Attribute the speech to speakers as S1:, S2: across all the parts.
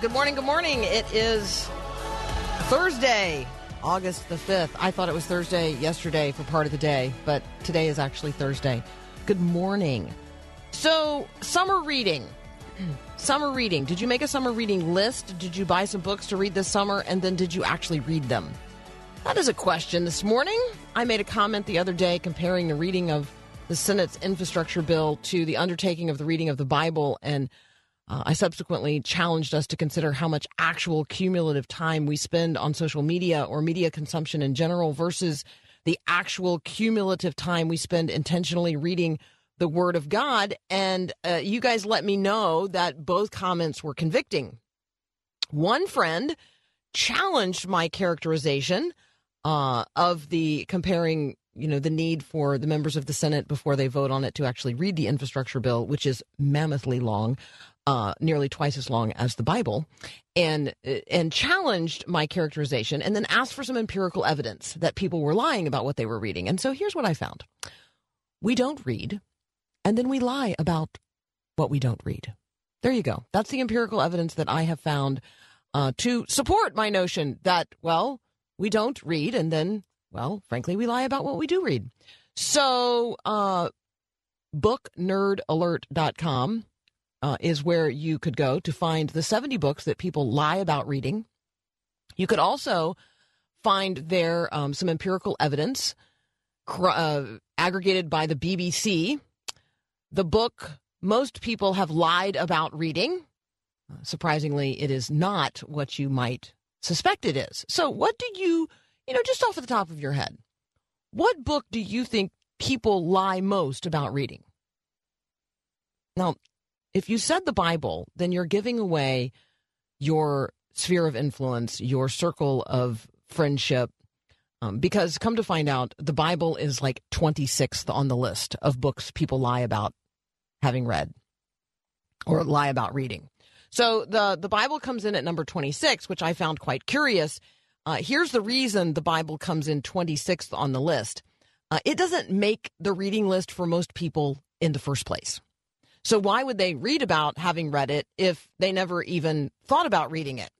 S1: Good morning, good morning. It is Thursday, August the 5th. I thought it was Thursday yesterday for part of the day, but today is actually Thursday. Good morning. So, summer reading. summer reading. Did you make a summer reading list? Did you buy some books to read this summer? And then did you actually read them? That is a question this morning. I made a comment the other day comparing the reading of the Senate's infrastructure bill to the undertaking of the reading of the Bible and uh, I subsequently challenged us to consider how much actual cumulative time we spend on social media or media consumption in general versus the actual cumulative time we spend intentionally reading the Word of God. And uh, you guys let me know that both comments were convicting. One friend challenged my characterization uh, of the comparing you know the need for the members of the Senate before they vote on it to actually read the infrastructure bill, which is mammothly long, uh, nearly twice as long as the Bible, and and challenged my characterization, and then asked for some empirical evidence that people were lying about what they were reading. And so here's what I found: we don't read, and then we lie about what we don't read. There you go. That's the empirical evidence that I have found uh, to support my notion that well, we don't read, and then well, frankly, we lie about what we do read. So, uh, booknerdalert.com uh, is where you could go to find the 70 books that people lie about reading. You could also find there um, some empirical evidence uh, aggregated by the BBC. The book most people have lied about reading. Uh, surprisingly, it is not what you might suspect it is. So, what do you, you know, just off the top of your head, what book do you think people lie most about reading? Now, if you said the Bible, then you're giving away your sphere of influence, your circle of friendship. Um, because come to find out, the Bible is like 26th on the list of books people lie about having read or lie about reading. So the, the Bible comes in at number 26, which I found quite curious. Uh, here's the reason the Bible comes in 26th on the list. Uh, it doesn't make the reading list for most people in the first place. So why would they read about having read it if they never even thought about reading it?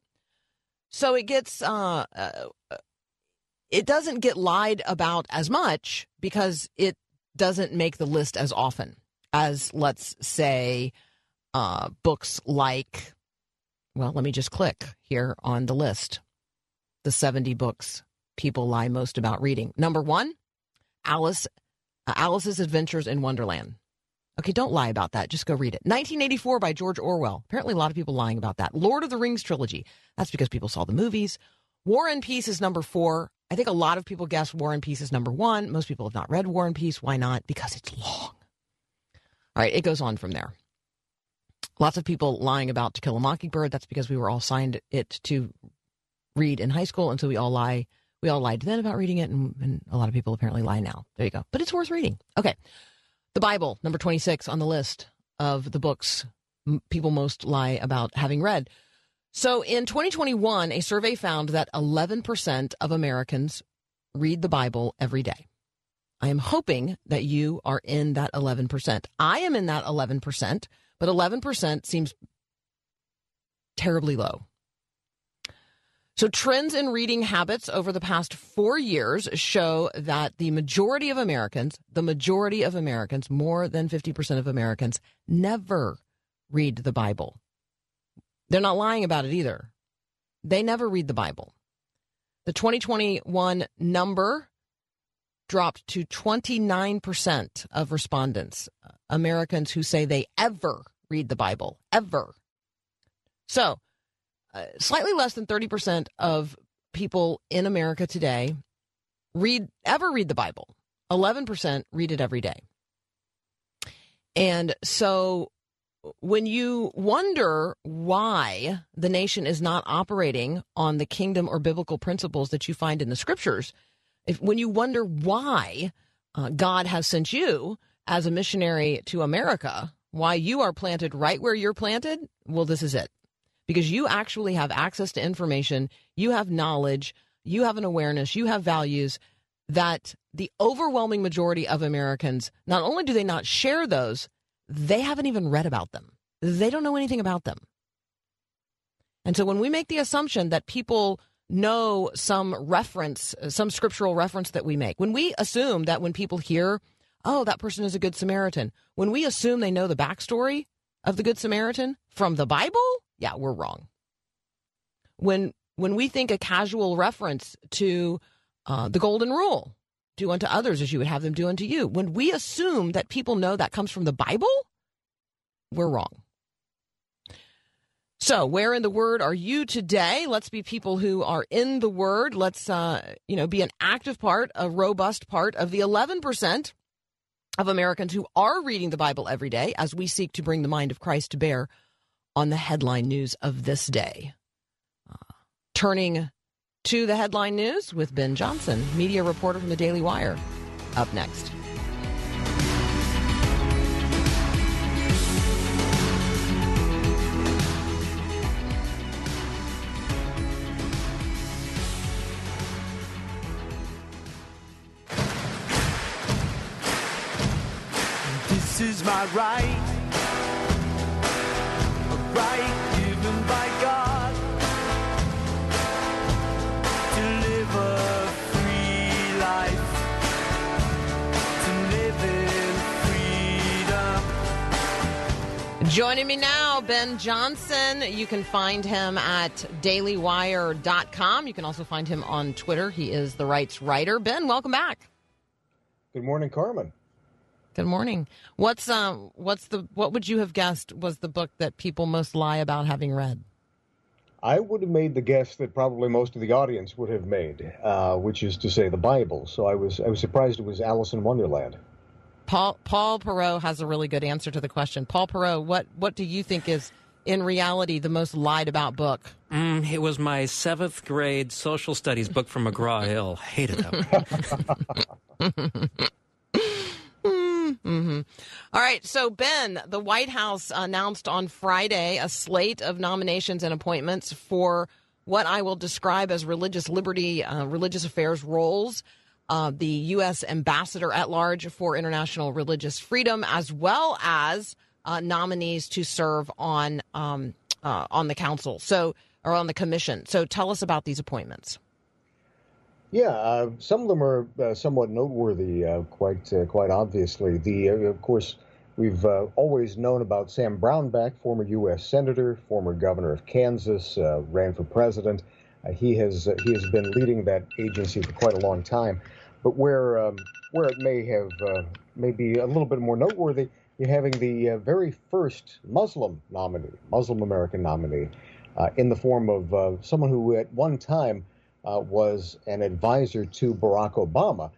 S1: So it gets uh, uh, it doesn't get lied about as much because it doesn't make the list as often as let's say uh, books like well let me just click here on the list. The 70 books people lie most about reading. Number one alice uh, alice's adventures in wonderland Okay, don't lie about that. Just go read it. 1984 by George Orwell. Apparently, a lot of people lying about that. Lord of the Rings trilogy. That's because people saw the movies. War and Peace is number four. I think a lot of people guess War and Peace is number one. Most people have not read War and Peace. Why not? Because it's long. All right, it goes on from there. Lots of people lying about To Kill a Mockingbird. That's because we were all signed it to read in high school, and so we all lie. We all lied then about reading it, and, and a lot of people apparently lie now. There you go. But it's worth reading. Okay. The Bible, number 26 on the list of the books people most lie about having read. So in 2021, a survey found that 11% of Americans read the Bible every day. I am hoping that you are in that 11%. I am in that 11%, but 11% seems terribly low. So, trends in reading habits over the past four years show that the majority of Americans, the majority of Americans, more than 50% of Americans, never read the Bible. They're not lying about it either. They never read the Bible. The 2021 number dropped to 29% of respondents, Americans who say they ever read the Bible, ever. So, uh, slightly less than 30% of people in America today read ever read the Bible. 11% read it every day. And so when you wonder why the nation is not operating on the kingdom or biblical principles that you find in the scriptures, if when you wonder why uh, God has sent you as a missionary to America, why you are planted right where you're planted, well, this is it. Because you actually have access to information, you have knowledge, you have an awareness, you have values that the overwhelming majority of Americans, not only do they not share those, they haven't even read about them. They don't know anything about them. And so when we make the assumption that people know some reference, some scriptural reference that we make, when we assume that when people hear, oh, that person is a good Samaritan, when we assume they know the backstory of the Good Samaritan from the Bible, yeah, we're wrong. When when we think a casual reference to uh, the Golden Rule, do unto others as you would have them do unto you, when we assume that people know that comes from the Bible, we're wrong. So, where in the Word are you today? Let's be people who are in the Word. Let's, uh, you know, be an active part, a robust part of the 11% of Americans who are reading the Bible every day as we seek to bring the mind of Christ to bear on the headline news of this day. Uh, turning to the headline news with Ben Johnson, media reporter from the Daily Wire, up next.
S2: This is my right, a right given by God to live a free life, to live in freedom.
S1: Joining me now, Ben Johnson. You can find him at dailywire.com. You can also find him on Twitter. He is the rights writer. Ben, welcome back.
S3: Good morning, Carmen.
S1: Good morning. What's um what's the what would you have guessed was the book that people most lie about having read?
S3: I would have made the guess that probably most of the audience would have made, uh, which is to say the Bible. So I was I was surprised it was Alice in Wonderland.
S1: Paul Paul Perot has a really good answer to the question. Paul Perot, what what do you think is in reality the most lied about book?
S4: Mm, it was my seventh grade social studies book from McGraw Hill. Hated
S1: it. Mm-hmm. All right. So, Ben, the White House announced on Friday a slate of nominations and appointments for what I will describe as religious liberty, uh, religious affairs roles. Uh, the U.S. ambassador at large for international religious freedom, as well as uh, nominees to serve on um, uh, on the council, so or on the commission. So, tell us about these appointments.
S3: Yeah, uh, some of them are uh, somewhat noteworthy, uh, quite uh, quite obviously. The uh, of course we've uh, always known about Sam Brownback, former U.S. senator, former governor of Kansas, ran for president. he has he has been leading that agency for quite a long time. But where um, where it may have may be a little bit more noteworthy, you're having the very first Muslim nominee, Muslim American nominee, in the form of someone who at one time uh, was an advisor to Barack Obama.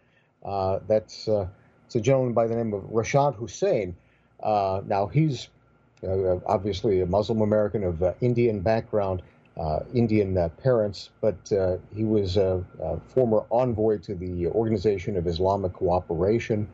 S3: Uh, that's uh, it's a gentleman by the name of Rashad Hussain. Uh, now he's obviously a Muslim American of Indian background, Indian parents, but he was a, a, former envoy to the Organization of Islamic Cooperation.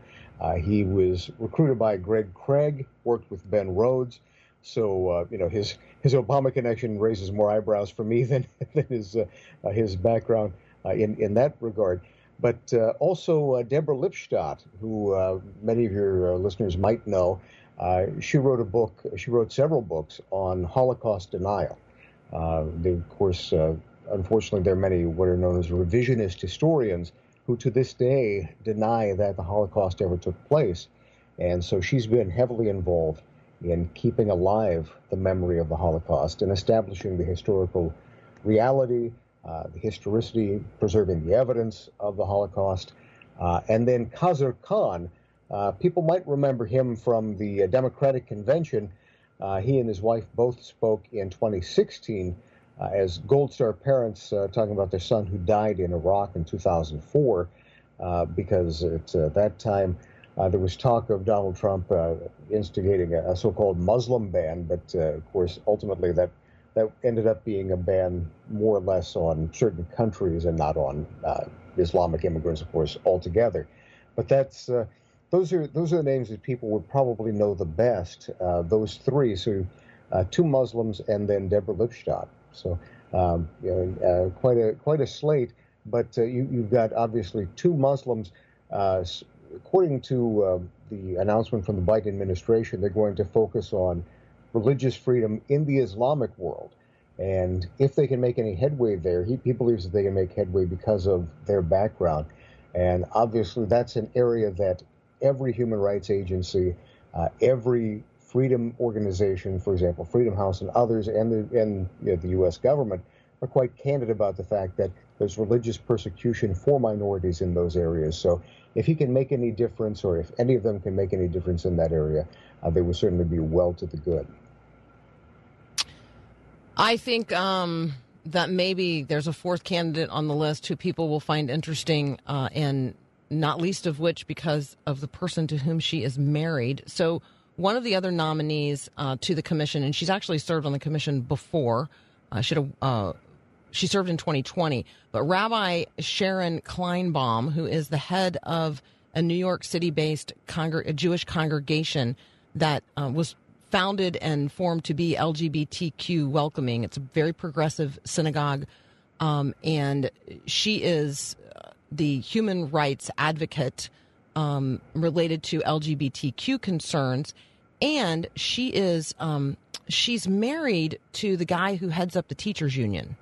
S3: he was recruited by Greg Craig, worked with Ben Rhodes. So uh, you know his his Obama connection raises more eyebrows for me than than his uh, uh his background uh, in in that regard. But uh, also Deborah Lipstadt, who many of your listeners might know, she wrote a book. She wrote several books on Holocaust denial. they, of course, unfortunately, there are many what are known as revisionist historians who, to this day, deny that the Holocaust ever took place. And so she's been heavily involved in keeping alive the memory of the Holocaust and establishing the historical reality, uh, the historicity, preserving the evidence of the Holocaust. Uh, and then Khizr Khan, uh, people might remember him from the uh, Democratic Convention. Uh, he and his wife both spoke in 2016 uh, as Gold Star parents talking about their son who died in Iraq in 2004, uh, because at that time there was talk of Donald Trump instigating a, a, so-called Muslim ban, but of course, ultimately that that ended up being a ban more or less on certain countries and not on Islamic immigrants, of course, altogether. But that's those are those are the names that people would probably know the best. Uh, those three, so uh, two Muslims and then Deborah Lipstadt. So um, uh, quite a quite a slate. But uh, you, have got obviously two Muslims. Uh, according to uh, the announcement from the Biden administration, they're going to focus on religious freedom in the Islamic world. And if they can make any headway there, he, he believes that they can make headway because of their background. And obviously, that's an area that every human rights agency, uh, every freedom organization, for example, Freedom House and others, and the, and you know, the U.S. government are quite candid about the fact that there's religious persecution for minorities in those areas. So if he can make any difference, or if any of them can make any difference in that area, uh, they would certainly be well to the good.
S1: I think um, that maybe there's a fourth candidate on the list who people will find interesting uh, and not least of which because of the person to whom she is married. So, one of the other nominees uh, to the commission, and she's actually served on the commission before. Uh, should have. Uh, she served in 2020, but Rabbi Sharon Kleinbaum, who is the head of a New York City-based congr- Jewish congregation that uh, was founded and formed to be LGBTQ welcoming. It's a very progressive synagogue, um, and she is the human rights advocate um, related to LGBTQ concerns, and she is um, she's married to the guy who heads up the teachers union.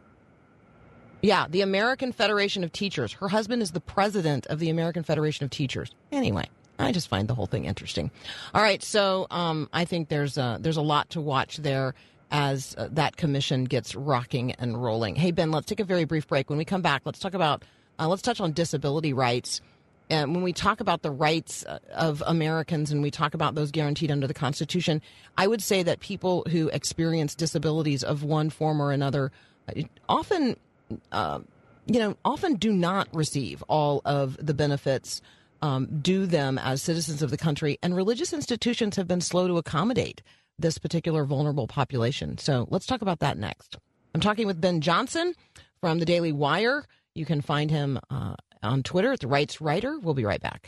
S1: Yeah, the American Federation of Teachers. Her husband is the president of the American Federation of Teachers. Anyway, I just find the whole thing interesting. All right, so um, I think there's a, there's a lot to watch there as uh, that commission gets rocking and rolling. Hey Ben, let's take a very brief break. When we come back, let's talk about uh, let's touch on disability rights. And when we talk about the rights uh, of Americans and we talk about those guaranteed under the Constitution, I would say that people who experience disabilities of one form or another uh, often, uh, you know, often do not receive all of the benefits um, due them as citizens of the country. And religious institutions have been slow to accommodate this particular vulnerable population. So let's talk about that next. I'm talking with Ben Johnson from the Daily Wire. You can find him uh, on Twitter at the Rights Writer. We'll be right back.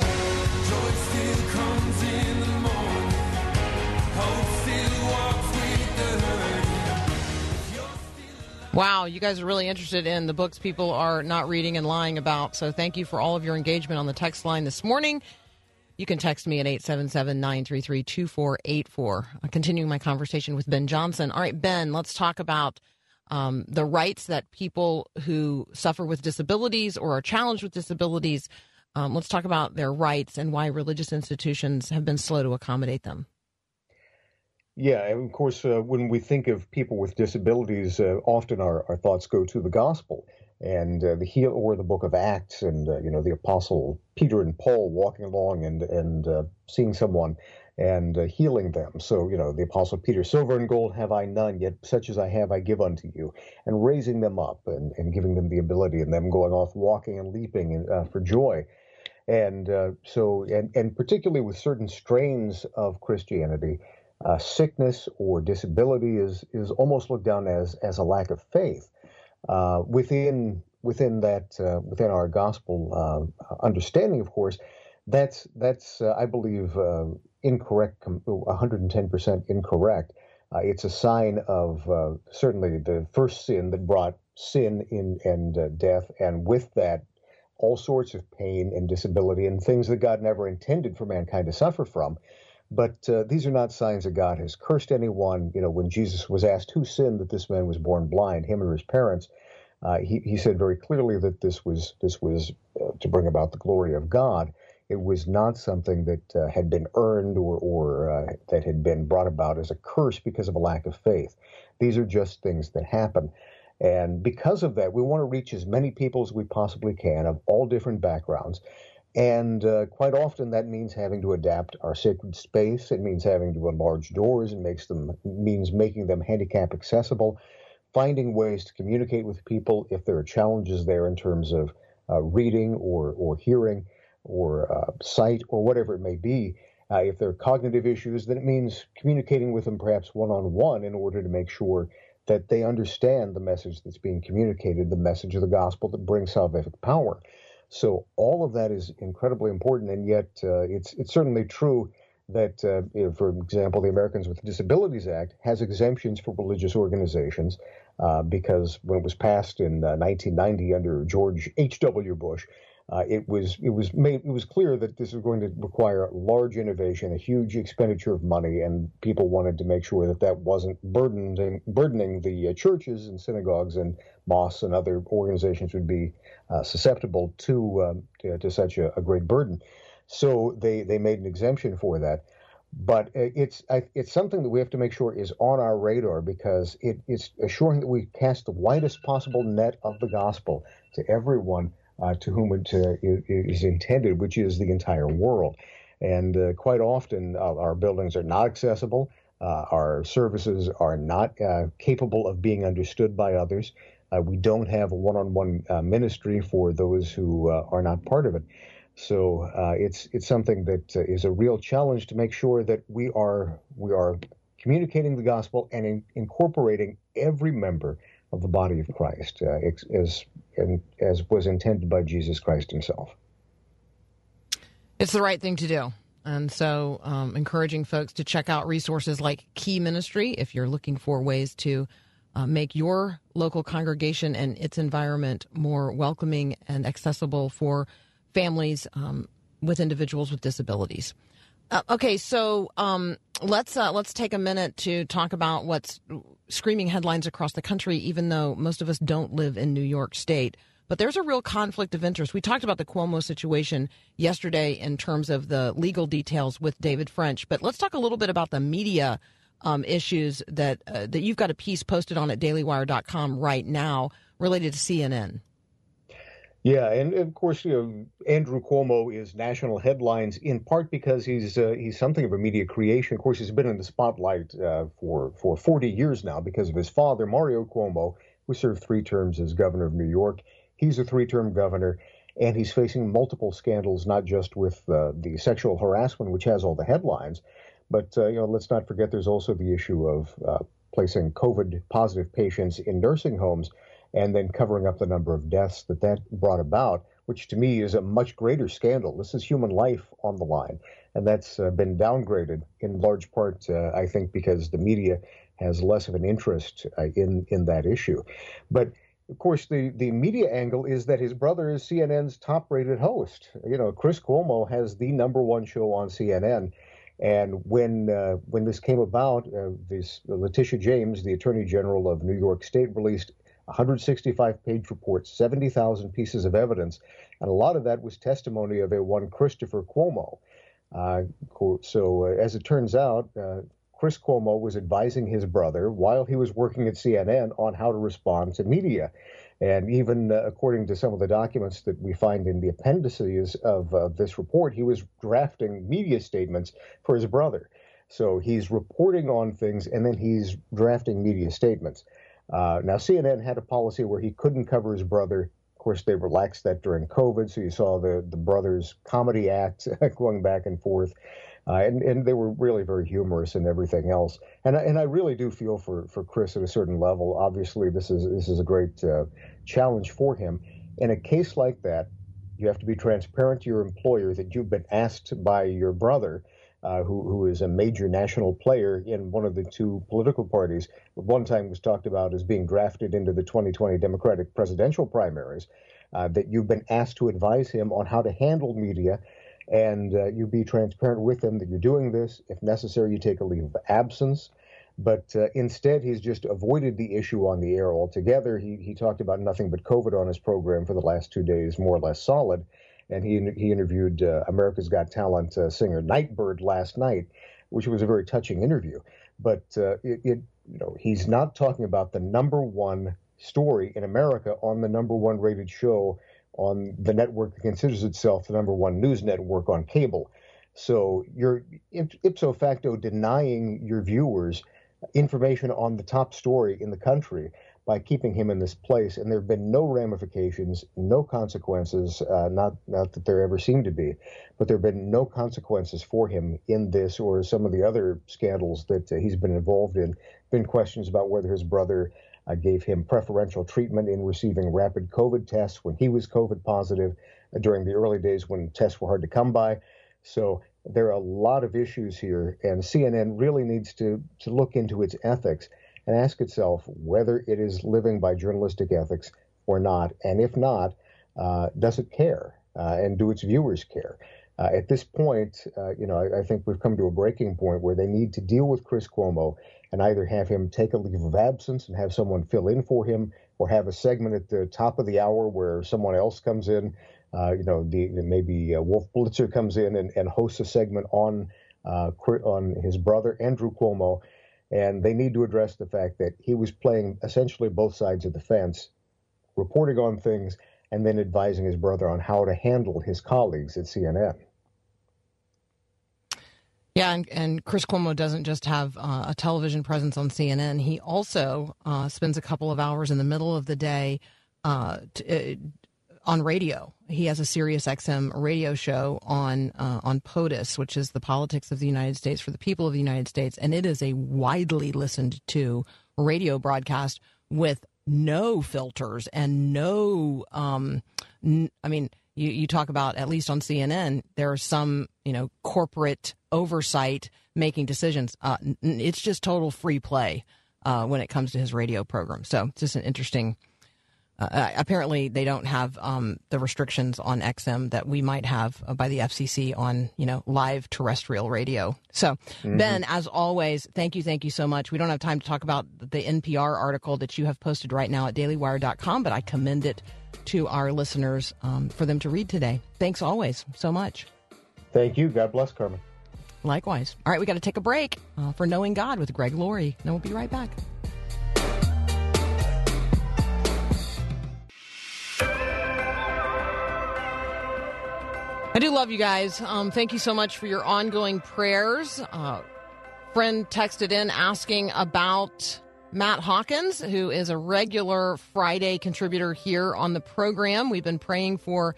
S1: Wow, you guys are really interested in the books people are not reading and lying about. So thank you for all of your engagement on the text line this morning. You can text me at 877 933 2484. Continuing my conversation with Ben Johnson. All right, Ben, let's talk about um, the rights that people who suffer with disabilities or are challenged with disabilities. Um, let's talk about their rights and why religious institutions have been slow to accommodate them.
S3: Yeah, of course, uh, when we think of people with disabilities, uh, often our, our thoughts go to the gospel and uh, the heal or the book of Acts, and uh, you know the apostle Peter and Paul walking along and and uh, seeing someone and uh, healing them. So, you know, the Apostle Peter, silver and gold have I none, yet such as I have I give unto you, and raising them up and, and giving them the ability, and them going off walking and leaping uh, for joy. And uh, so, and, and particularly with certain strains of Christianity, uh, sickness or disability is is almost looked down as as a lack of faith. Uh, within within that uh, within our gospel understanding, of course, that's that's uh, I believe uh, incorrect, 110% incorrect. Uh, it's a sign of uh, certainly the first sin that brought sin in and uh, death, and with that, all sorts of pain and disability and things that God never intended for mankind to suffer from. But uh, these are not signs that God has cursed anyone. You know, when Jesus was asked who sinned that this man was born blind, him or his parents, uh, he, he said very clearly that this was this was uh, to bring about the glory of God. It was not something that uh, had been earned or, or uh, that had been brought about as a curse because of a lack of faith. These are just things that happen. And because of that, we want to reach as many people as we possibly can of all different backgrounds. And uh, quite often that means having to adapt our sacred space. It means having to enlarge doors. It makes them means making them handicap accessible finding ways to communicate with people if there are challenges there in terms of uh, reading or, or hearing or uh, sight or whatever it may be. Uh, if there are cognitive issues, then it means communicating with them perhaps one on one in order to make sure that they understand the message that's being communicated, the message of the gospel that brings salvific power. So all of that is incredibly important, and yet uh, it's it's certainly true that, uh, for example, the Americans with Disabilities Act has exemptions for religious organizations uh, because when it was passed in 1990 uh, under George H.W. Bush, uh, it was it was made it was clear that this was going to require large innovation, a huge expenditure of money, and people wanted to make sure that that wasn't burdening burdening the uh, churches and synagogues and mosques and other organizations would be uh, susceptible to, um, to, to such a, a, great burden. So they they made an exemption for that. But it's it's something that we have to make sure is on our radar because it, it's assuring that we cast the widest possible net of the gospel to everyone uh, to whom it uh, is intended, which is the entire world. And uh, quite often, uh, our buildings are not accessible. Uh, our services are not uh, capable of being understood by others. we don't have a one-on-one ministry for those who are not part of it. So it's it's something that is a real challenge to make sure that we are we are communicating the gospel and in, incorporating every member of the body of Christ, uh, as as was intended by Jesus Christ Himself.
S1: It's the right thing to do. And so, um, encouraging folks to check out resources like Key Ministry if you're looking for ways to uh, make your local congregation and its environment more welcoming and accessible for families um, with individuals with disabilities. Uh, okay, so um, let's uh, let's take a minute to talk about what's screaming headlines across the country. Even though most of us don't live in New York State, but there's a real conflict of interest. We talked about the Cuomo situation yesterday in terms of the legal details with David French, but let's talk a little bit about the media um, issues that uh, that you've got a piece posted on at DailyWire.com right now related to CNN.
S3: Yeah, and of course, you know, Andrew Cuomo is national headlines in part because he's uh, he's something of a media creation. Of course, he's been in the spotlight uh, for for 40 years now because of his father, Mario Cuomo, who served three terms as governor of New York. He's a three-term governor, and he's facing multiple scandals, not just with uh, the sexual harassment, which has all the headlines, but uh, you know, let's not forget there's also the issue of uh, placing COVID-positive patients in nursing homes and then covering up the number of deaths that that brought about, which to me is a much greater scandal. This is human life on the line, and that's uh, been downgraded in large part, uh, I think, because the media has less of an interest uh, in in that issue. But of course, the, the media angle is that his brother is CNN's top rated host. You know, Chris Cuomo has the number one show on CNN. And when uh, when this came about, uh, this Letitia James, the Attorney General of New York State, released 165 page report, 70,000 pieces of evidence, and a lot of that was testimony of a one Christopher Cuomo. Uh, so, uh, as it turns out, uh, Chris Cuomo was advising his brother while he was working at CNN on how to respond to media. And even uh, according to some of the documents that we find in the appendices of uh, this report, he was drafting media statements for his brother. So he's reporting on things and then he's drafting media statements. Uh, now, CNN had a policy where he couldn't cover his brother. Of course, they relaxed that during COVID, so you saw the, the brothers' comedy act going back and forth. Uh, and, and they were really very humorous and everything else. And I, and I really do feel for, for Chris at a certain level. Obviously, this is this is a great uh, challenge for him. In a case like that, you have to be transparent to your employer that you've been asked by your brother uh, who, who is a major national player in one of the two political parties, one time was talked about as being drafted into the 2020 Democratic presidential primaries, uh, that you've been asked to advise him on how to handle media and uh, you be transparent with him that you're doing this. If necessary, you take a leave of absence. But uh, instead, he's just avoided the issue on the air altogether. He, he talked about nothing but COVID on his program for the last two days, more or less solid and he he interviewed uh, America's Got Talent uh, singer Nightbird last night, which was a very touching interview. But uh, it, it, you know he's not talking about the number one story in America on the number one rated show on the network that considers itself the number one news network on cable. So you're ipso facto denying your viewers information on the top story in the country by keeping him in this place, and there have been no ramifications, no consequences. Uh, not not that there ever seemed to be, but there have been no consequences for him in this or some of the other scandals that uh, he's been involved in. Been questions about whether his brother uh, gave him preferential treatment in receiving rapid COVID tests when he was COVID positive uh, during the early days when tests were hard to come by. So there are a lot of issues here, and CNN really needs to to look into its ethics and ask itself whether it is living by journalistic ethics or not. And if not, uh, does it care? Uh, and do its viewers care? Uh, at this point, uh, you know, I, I, think we've come to a breaking point where they need to deal with Chris Cuomo and either have him take a leave of absence and have someone fill in for him, or have a segment at the top of the hour where someone else comes in. Uh, you know, the, maybe uh, Wolf Blitzer comes in and, and hosts a segment on on his brother Andrew Cuomo and they need to address the fact that he was playing essentially both sides of the fence, reporting on things and then advising his brother on how to handle his colleagues at CNN.
S1: Yeah, and, and Chris Cuomo doesn't just have uh, a television presence on CNN. He also uh, spends a couple of hours in the middle of the day uh, t- uh, on radio. He has a Sirius XM radio show on uh, on POTUS, which is the politics of the United States for the people of the United States, and it is a widely listened to radio broadcast with no filters and no. Um, n- I mean, you, you talk about at least on CNN, there are some you know corporate oversight making decisions. Uh, n- it's just total free play uh, when it comes to his radio program. So it's just an interesting uh, uh, apparently, they don't have um, the restrictions on XM that we might have uh, by the FCC on, you know, live terrestrial radio. So, mm-hmm. Ben, as always, thank you, thank you so much. We don't have time to talk about the NPR article that you have posted right now at dailywire.com, but I commend it to our listeners um, for them to read today. Thanks always so much.
S3: Thank you. God bless, Carmen.
S1: Likewise. All right, we got to take a break uh, for Knowing God with Greg Laurie. and we'll be right back. I do love you guys. Um, thank you so much for your ongoing prayers. Uh, friend texted in asking about Matt Hawkins, who is a regular Friday contributor here on the program. We've been praying for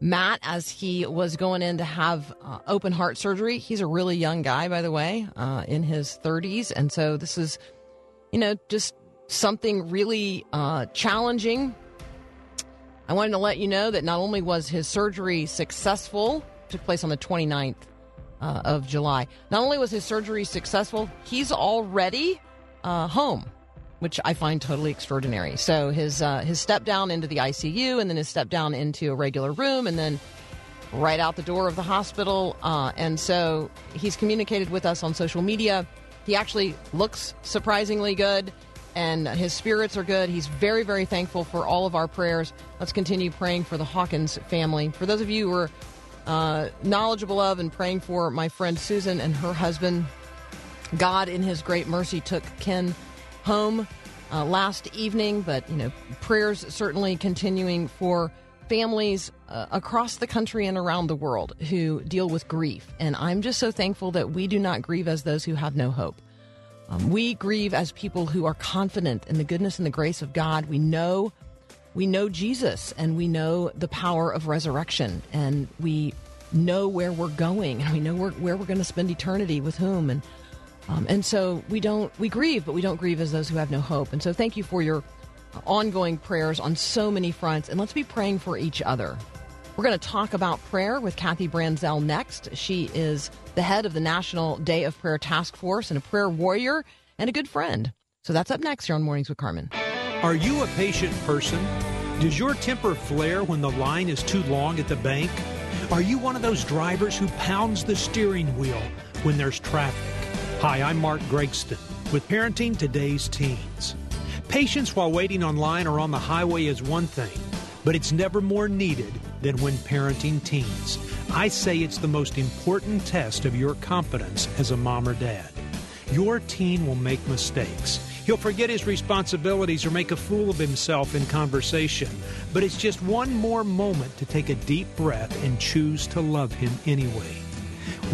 S1: Matt as he was going in to have uh, open heart surgery. He's a really young guy, by the way, uh, in his 30s. And so this is, you know, just something really uh, challenging I wanted to let you know that not only was his surgery successful, took place on the 29th uh, of July, not only was his surgery successful, he's already uh, home, which I find totally extraordinary. So his uh, his step down into the ICU, and then his step down into a regular room, and then right out the door of the hospital. Uh, and so he's communicated with us on social media. He actually looks surprisingly good and his spirits are good. He's very, very thankful for all of our prayers. Let's continue praying for the Hawkins family. For those of you who are uh, knowledgeable of and praying for my friend Susan and her husband, God, in His great mercy, took Ken home uh, last evening. But you know, prayers certainly continuing for families uh, across the country and around the world who deal with grief. And I'm just so thankful that we do not grieve as those who have no hope. Um, we grieve as people who are confident in the goodness and the grace of God. We know we know Jesus and we know the power of resurrection and we know where we're going and we know where, where we're going to spend eternity with whom and um, and so we don't we grieve but we don't grieve as those who have no hope and so thank you for your ongoing prayers on so many fronts and let's be praying for each other we're going to talk about prayer with Kathy Branzell next. She is the head of the National Day of Prayer Task Force and a prayer warrior and a good friend. So that's up next here on Mornings with Carmen.
S5: Are you a patient person? Does your temper flare when the line is too long at the bank? Are you one of those drivers who pounds the steering wheel when there's traffic? Hi, I'm Mark Gregston with Parenting Today's Teens. Patience while waiting on line or on the highway is one thing, but it's never more needed than when parenting teens. I say it's the most important test of your competence as a mom or dad. Your teen will make mistakes. He'll forget his responsibilities or make a fool of himself in conversation. But it's just one more moment to take a deep breath and choose to love him anyway.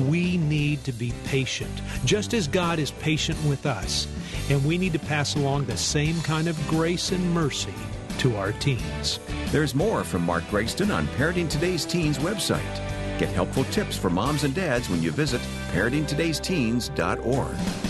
S5: we need to be patient, just as God is patient with us. And we need to pass along the same kind of grace and mercy to our teens.
S6: There's more from Mark Gregston on Parenting Today's Teens website. Get helpful tips for moms and dads when you visit parentingtodaysteens.org.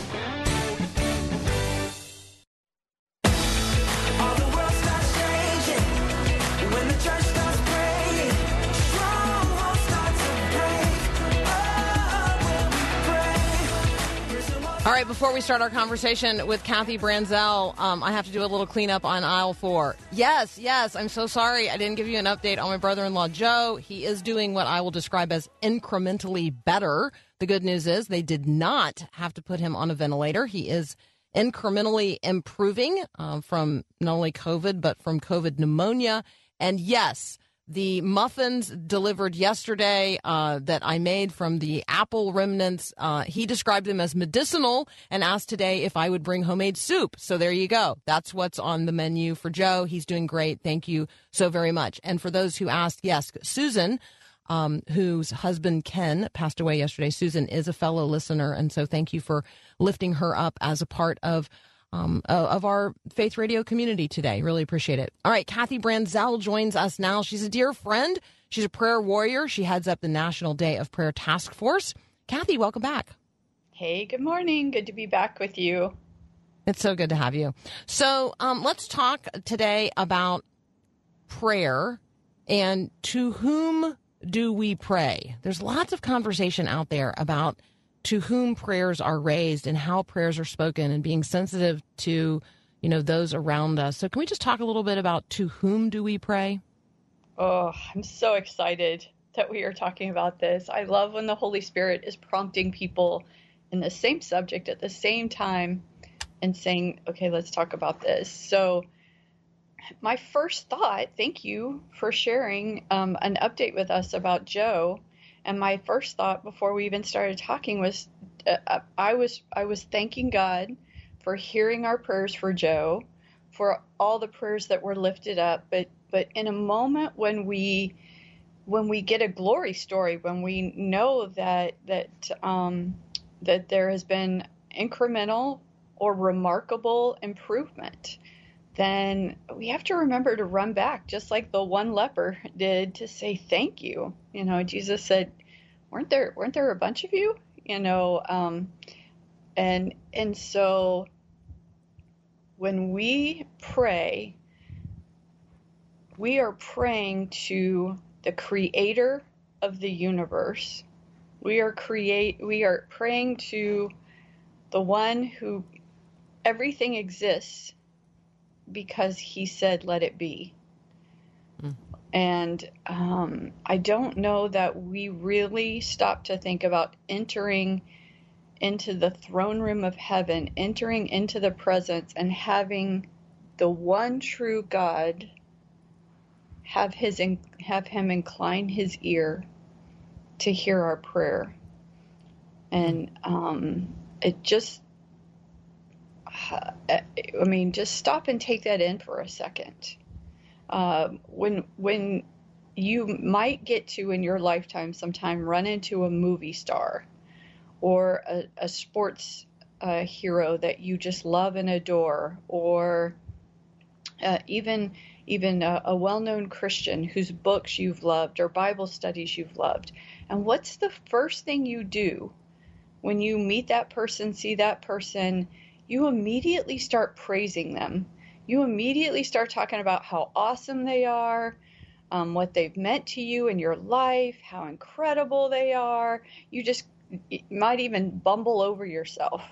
S2: we
S1: start our conversation with Kathy Branzell, um, I have to do a little cleanup on aisle four. Yes, yes, I'm so sorry I didn't give you an update on my brother in law, Joe. He is doing what I will describe as incrementally better. The good news is they did not have to put him on a ventilator. He is incrementally improving uh, from not only COVID, but from COVID pneumonia. And yes, the muffins delivered yesterday uh, that I made from the apple remnants, uh, he described them as medicinal and asked today if I would bring homemade soup. So there you go. That's what's on the menu for Joe. He's doing great. Thank you so very much. And for those who asked, yes, Susan. Um, whose husband Ken passed away yesterday. Susan is a fellow listener, and so thank you for lifting her up as a part of um, uh, of our faith radio community today. Really appreciate it. All right, Kathy Branzell joins us now. She's a dear friend. She's a prayer warrior. She heads up the National Day of Prayer Task Force. Kathy, welcome back.
S7: Hey, good morning. Good to be back with you.
S1: It's so good to have you. So um, let's talk today about prayer and to whom do we pray? There's lots of conversation out there about to whom prayers are raised and how prayers are spoken and being sensitive to you know those around us. So can we just talk a little bit about to whom do we pray?
S7: Oh, I'm so excited that we are talking about this. I love when the Holy Spirit is prompting people in the same subject at the same time and saying, okay, let's talk about this. So, my first thought, thank you for sharing um, an update with us about Joe. And my first thought before we even started talking was, uh, I was I was thanking God for hearing our prayers for Joe, for all the prayers that were lifted up. But but in a moment when we when we get a glory story, when we know that that um, that there has been incremental or remarkable improvement, then we have to remember to run back, just like the one leper did, to say thank you. You know, Jesus said, "weren't there weren't there a bunch of you?" You know, um, and and so when we pray, we are praying to the Creator of the universe. We are create we are praying to the one who everything exists because he said let it be. And um, i don't know that we really stop to think about entering into the throne room of heaven entering into the presence and having the one true god have his have him incline his ear to hear our prayer. And um, it just I mean, just stop and take that in for a second. Uh, when when you might get to in your lifetime sometime run into a movie star or a, a sports uh, hero that you just love and adore, or uh, even even a, a well-known Christian whose books you've loved or Bible studies you've loved. And what's the first thing you do when you meet that person, see that person? You immediately start praising them. You immediately start talking about how awesome they are, um, what they've meant to you in your life, how incredible they are. You just might even bumble over yourself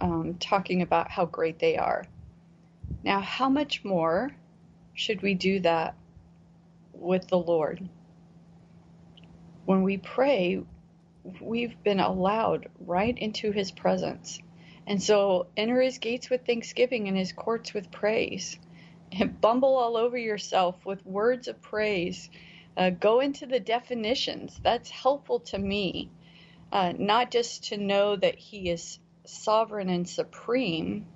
S7: um, talking about how great they are. Now, how much more should we do that with the Lord? When we pray, we've been allowed right into his presence. And so enter his gates with thanksgiving and his courts with praise. And bumble all over yourself with words of praise. Uh, go into the definitions. That's helpful to me. Uh, not just to know that he is sovereign and supreme,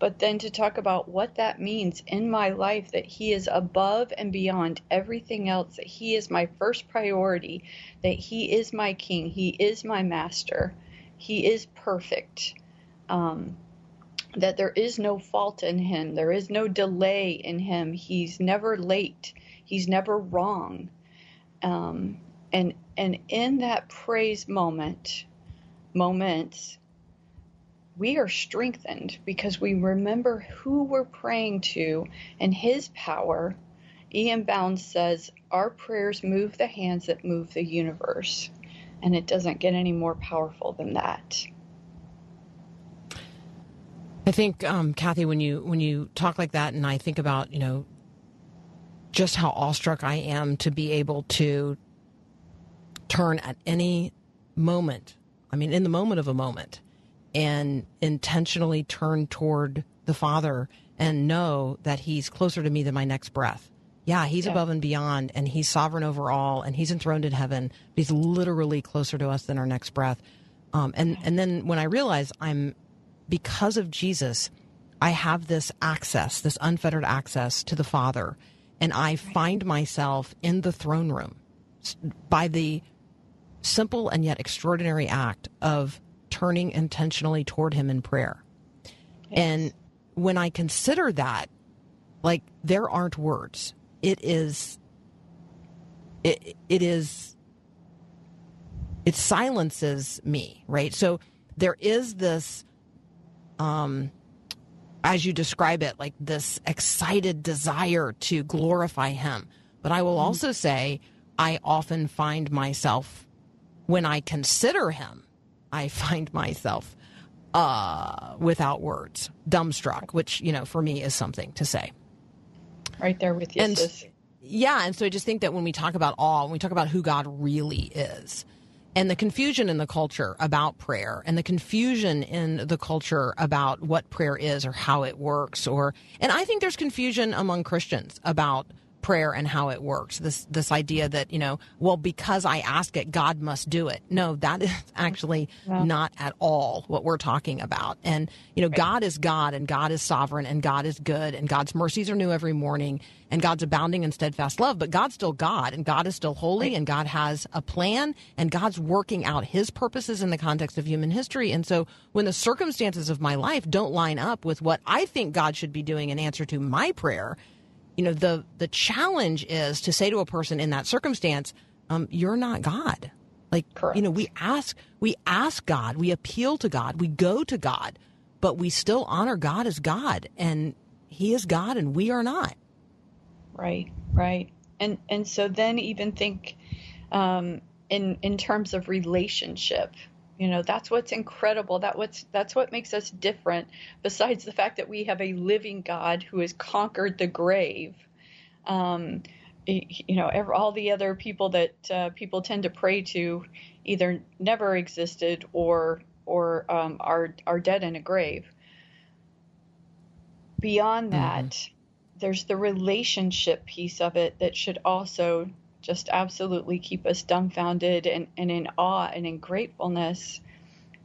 S7: but then to talk about what that means in my life that He is above and beyond everything else, that He is my first priority, that He is my King, He is my Master, He is perfect. Um, that there is no fault in him, there is no delay in him. He's never late, he's never wrong. Um, and and in that praise moment, moments, we are strengthened because we remember who we're praying to and his power. E.M. Bounds says, Our prayers move the hands that move the universe. And it doesn't get any more powerful than that.
S1: I think, um, Kathy, when you when you talk like that, and I think about you know just how awestruck I am to be able to turn at any moment. I mean, in the moment of a moment, and intentionally turn toward the Father and know that He's closer to me than my next breath. Yeah, He's
S7: Yeah.
S1: above and beyond, and He's sovereign over all, and He's enthroned in heaven. But he's literally closer to us than our next breath. Um, and and then when I realize I'm because of Jesus, I have this access, this unfettered access to the Father, and I find myself in the throne room by the simple and yet extraordinary act of turning intentionally toward Him in prayer. And when I consider that, like there aren't words. It is. It it is. It silences me, right? So there is this um, as you describe it, like this excited desire to glorify Him. But I will also say, I often find myself, when I consider Him, I find myself uh, without words, dumbstruck, which, you know, for me is something to say.
S7: Right there with you,
S1: And-
S7: sis.
S1: Yeah, and so I just think that when we talk about awe, when we talk about who God really is, and the confusion in the culture about prayer, and the confusion in the culture about what prayer is or how it works, or and I think there's confusion among Christians about prayer and how it works. This this idea that you know, well, because I ask it, God must do it. No, that is actually not at all what we're talking about. And you know, God is God, and God is sovereign, and God is good, and God's mercies are new every morning, and God's abounding in steadfast love. But God's still God, and God is still holy, and God has a plan, and God's working out His purposes in the context of human history. And so, when the circumstances of my life don't line up with what I think God should be doing in answer to my prayer, you know the the challenge is to say to a person in that circumstance um, you're not god like Correct. you know we ask we ask god we appeal to god we go to god but we still honor god as god and he is god and we are not
S7: Right, right. And and so then even think um, in in terms of relationship. You know, that's what's incredible. That what's that's what makes us different. Besides the fact that we have a living God who has conquered the grave. Um, you know, all the other people that uh, people tend to pray to either never existed or or um, are are dead in a grave. Beyond that, there's the relationship piece of it that should also just absolutely keep us dumbfounded and, and in awe and in gratefulness.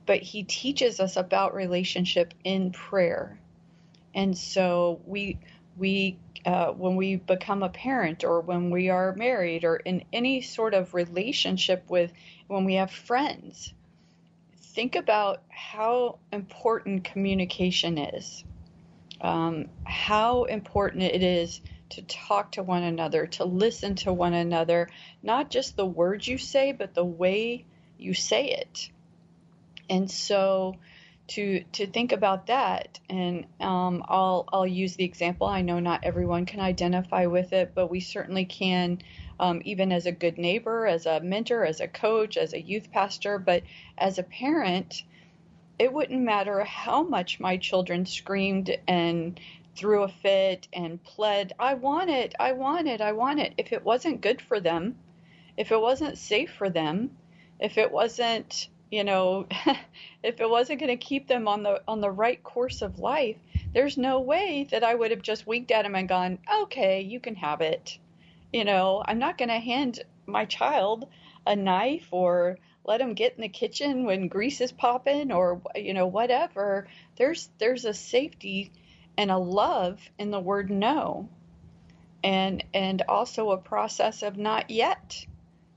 S7: But he teaches us about relationship in prayer. And so we we uh, when we become a parent or when we are married or in any sort of relationship with when we have friends, think about how important communication is um, how important it is to talk to one another, to listen to one another, not just the words you say, but the way you say it. And so, to to think about that, and um, I'll I'll use the example. I know not everyone can identify with it, but we certainly can, um, even as a good neighbor, as a mentor, as a coach, as a youth pastor, but as a parent it wouldn't matter how much my children screamed and threw a fit and pled, I want it, I want it, I want it. If it wasn't good for them, if it wasn't safe for them, if it wasn't, you know, if it wasn't going to keep them on the on the right course of life, there's no way that I would have just winked at him and gone, "Okay, you can have it." You know, I'm not going to hand my child a knife or let them get in the kitchen when grease is popping or you know whatever there's there's a safety and a love in the word no and and also a process of not yet.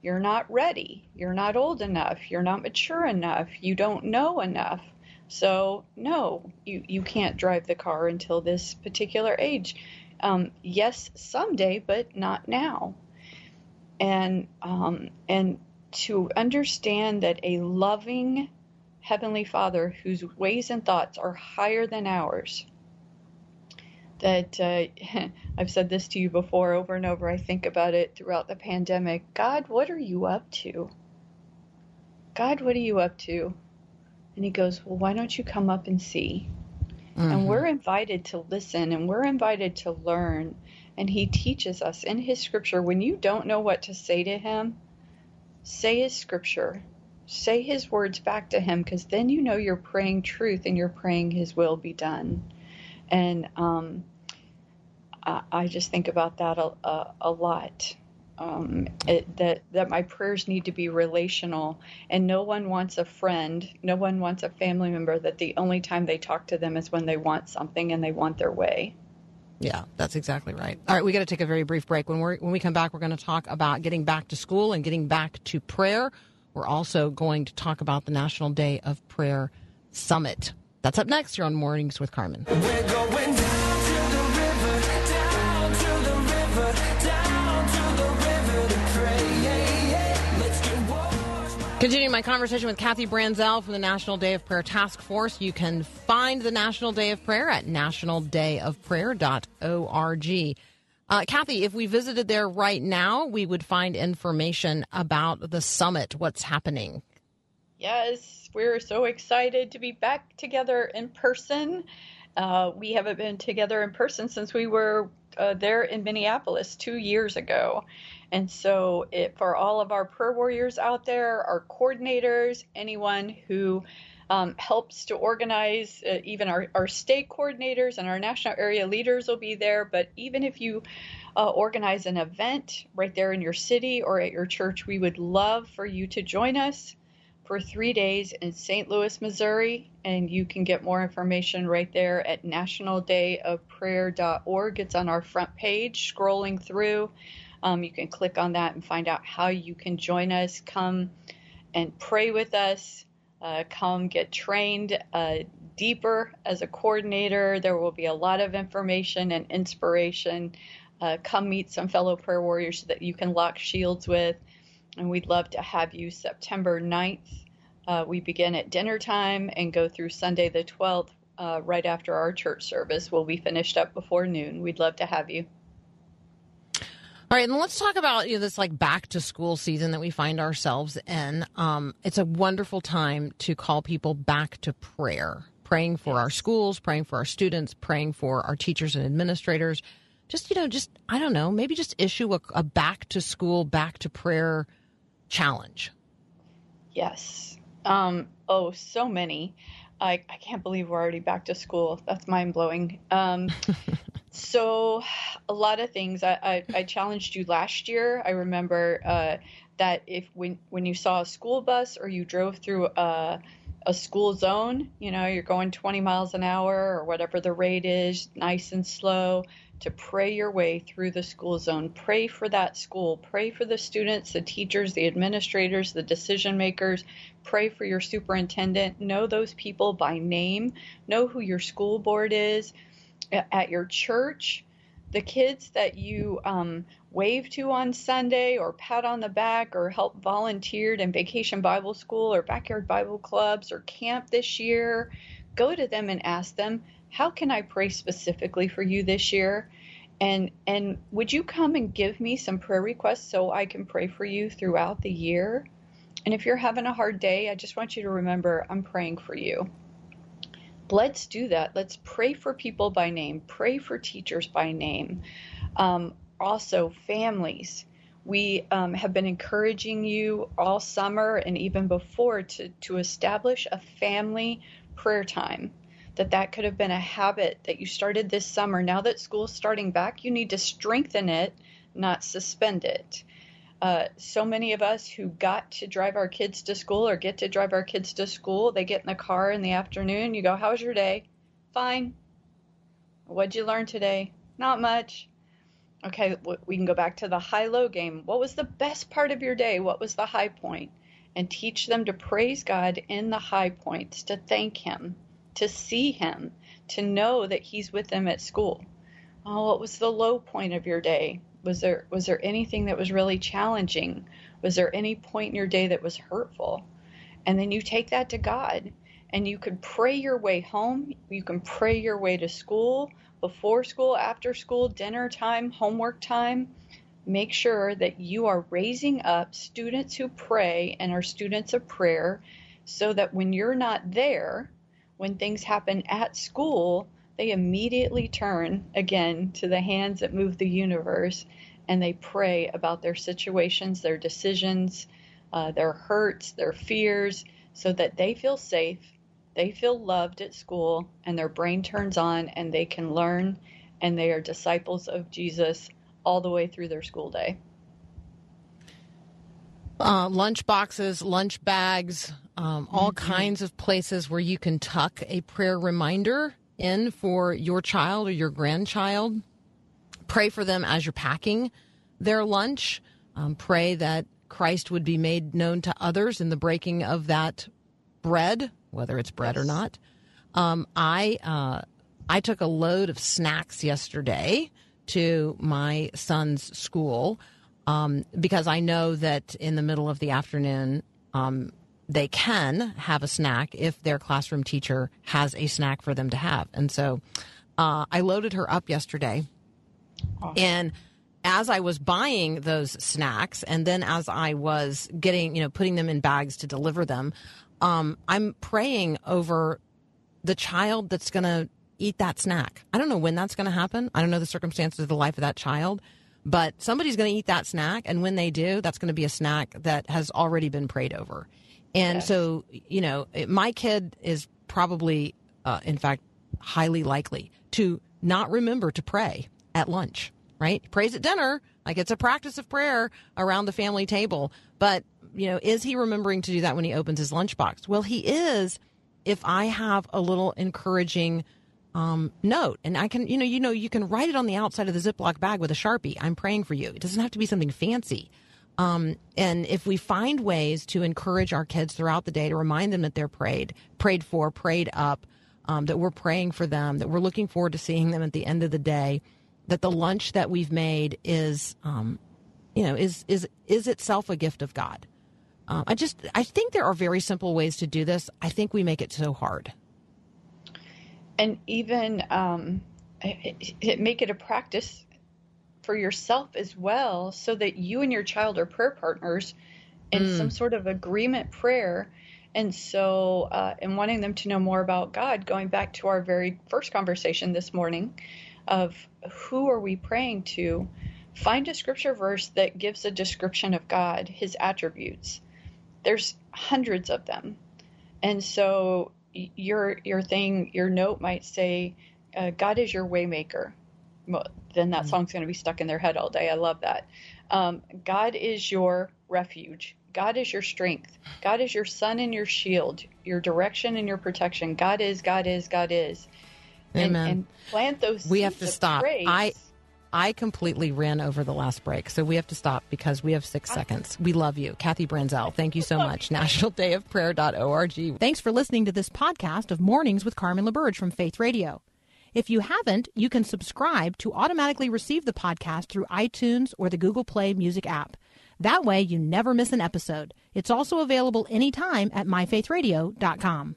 S7: You're not ready. You're not old enough. You're not mature enough. You don't know enough. So no you you can't drive the car until this particular age. Um, yes someday but not now. And um, and to understand that a loving heavenly father whose ways and thoughts are higher than ours that uh, I've said this to you before over and over. I think about it throughout the pandemic. God, what are you up to? God, what are you up to? And he goes, Well, why don't you come up and see? And we're invited to listen and we're invited to learn. And he teaches us in his scripture when you don't know what to say to him, say his scripture. Say his words back to him because then you know you're praying truth and you're praying his will be done and um, I, I just think about that a, a, a lot. Um, it, that that my prayers need to be relational, and no one wants a friend, no one wants a family member that the only time they talk to them is when they want something and they want their way.
S1: Yeah, that's exactly right. All right, we got to take a very brief break. When we when we come back, we're going to talk about getting back to school and getting back to prayer. We're also going to talk about the National Day of Prayer Summit. That's up next here on Mornings with Carmen.
S2: We're going down to the river, down to the river, down to the river to pray. Yeah, yeah. Let's get washed by
S1: Continuing my conversation with Kathy Branzell from the National Day of Prayer Task Force. You can find the National Day of Prayer at nationaldayofprayer.org. Uh, Kathy, if we visited there right now, we would find information about the summit, what's happening.
S7: Yes, we're so excited to be back together in person. Uh, we haven't been together in person since we were uh, there in Minneapolis two years ago. And so, it, for all of our prayer warriors out there, our coordinators, anyone who um, helps to organize, uh, even our, our state coordinators and our national area leaders will be there. But even if you uh, organize an event right there in your city or at your church, we would love for you to join us for three days in St. Louis, Missouri. And you can get more information right there at nationaldayofprayer.org. It's on our front page, scrolling through. Um, you can click on that and find out how you can join us. Come and pray with us. Uh, come get trained uh, deeper as a coordinator. There will be a lot of information and inspiration. Uh, come meet some fellow prayer warriors that you can lock shields with and we'd love to have you September 9th. Uh, we begin at dinner time and go through Sunday the 12th, uh, right after our church service. We'll be finished up before noon. We'd love to have you.
S1: All right, and let's talk about you know, this like back to school season that we find ourselves in. Um, it's a wonderful time to call people back to prayer, praying for our schools, praying for our students, praying for our teachers and administrators. Just you know, just I don't know, maybe just issue a, a back to school, back to prayer challenge.
S7: Yes. Um, oh, so many. I, I can't believe we're already back to school. That's mind blowing. Um, so, a lot of things. I, I, I challenged you last year. I remember uh, that if when when you saw a school bus or you drove through a a school zone, you know, you're going 20 miles an hour or whatever the rate is, nice and slow, to pray your way through the school zone. Pray for that school. Pray for the students, the teachers, the administrators, the decision makers. Pray for your superintendent. Know those people by name. Know who your school board is. At your church, the kids that you um, wave to on Sunday or pat on the back or help volunteered in vacation Bible school or backyard Bible clubs or camp this year, go to them and ask them, how can I pray specifically for you this year? And and would you come and give me some prayer requests so I can pray for you throughout the year? And if you're having a hard day, I just want you to remember I'm praying for you. Let's do that. Let's pray for people by name, pray for teachers by name. Um, also, families. We um, have been encouraging you all summer and even before to, to establish a family prayer time that that could have been a habit that you started this summer. Now that school's starting back, you need to strengthen it, not suspend it. Uh, so many of us who got to drive our kids to school or get to drive our kids to school, they get in the car in the afternoon. You go, How's your day? Fine. What'd you learn today? Not much. Okay, we can go back to the high low game. What was the best part of your day? What was the high point? And teach them to praise God in the high points, to thank Him, to see Him, to know that He's with them at school. Oh, what was the low point of your day? Was there was there anything that was really challenging? Was there any point in your day that was hurtful? And then you take that to God and you can pray your way home. You can pray your way to school, before school, after school, dinner time, homework time. Make sure that you are raising up students who pray and are students of prayer so that when you're not there, when things happen at school, they immediately turn again to the hands that move the universe and they pray about their situations, their decisions, uh, their hurts, their fears, so that they feel safe, they feel loved at school, and their brain turns on and they can learn and they are disciples of Jesus all the way through their school day.
S1: Uh, lunch boxes, lunch bags, um, all kinds of places where you can tuck a prayer reminder in for your child or your grandchild. Pray for them as you're packing their lunch. Um, pray that Christ would be made known to others in the breaking of that bread, whether it's bread or not. Um, I uh, I took a load of snacks yesterday to my son's school um, because I know that in the middle of the afternoon um, they can have a snack if their classroom teacher has a snack for them to have, and so uh, I loaded her up yesterday, and as I was buying those snacks, and then as I was getting, you know, putting them in bags to deliver them, um, I'm praying over the child that's going to eat that snack. I don't know when that's going to happen. I don't know the circumstances of the life of that child, but somebody's going to eat that snack. And when they do, that's going to be a snack that has already been prayed over. And
S7: Yes.
S1: so, you know, my kid is probably, uh, in fact, highly likely to not remember to pray at lunch, right? Prays at dinner, like it's a practice of prayer around the family table. But, you know, is he remembering to do that when he opens his lunchbox? Well, he is if I have a little encouraging um, note and I can, you know, you know, you can write it on the outside of the Ziploc bag with a Sharpie. I'm praying for you. It doesn't have to be something fancy. Um, and if we find ways to encourage our kids throughout the day to remind them that they're prayed, prayed for, prayed up, um, that we're praying for them, that we're looking forward to seeing them at the end of the day, that the lunch that we've made is, um, you know, is is is itself a gift of God. Um, I just I think there are very simple ways to do this. I think we make it so hard.
S7: and even um, it, it- make it a practice for yourself as well so that you and your child are prayer partners in some sort of agreement prayer and so uh, and wanting them to know more about god going back to our very first conversation this morning of who are we praying to find a scripture verse that gives a description of god his attributes there's hundreds of them and so your your thing, your note might say, uh, "God is your waymaker." Well, then that song's going to be stuck in their head all day. I love that. Um, God is your refuge. God is your strength. God is your sun and your shield, your direction and your protection. God is, God is, God is.
S1: Amen.
S7: and plant those.
S1: we have to stop.
S7: praise.
S1: I I completely ran over the last break, so we have to stop because we have six seconds. We love you, Kathy Branzell. Thank you so much. NationalDayOfPrayer.org.
S8: Thanks for listening to this podcast of Mornings with Carmen LaBerge from Faith Radio. If you haven't, you can subscribe to automatically receive the podcast through iTunes or the Google Play Music app. That way, you never miss an episode. It's also available anytime at myfaithradio.com.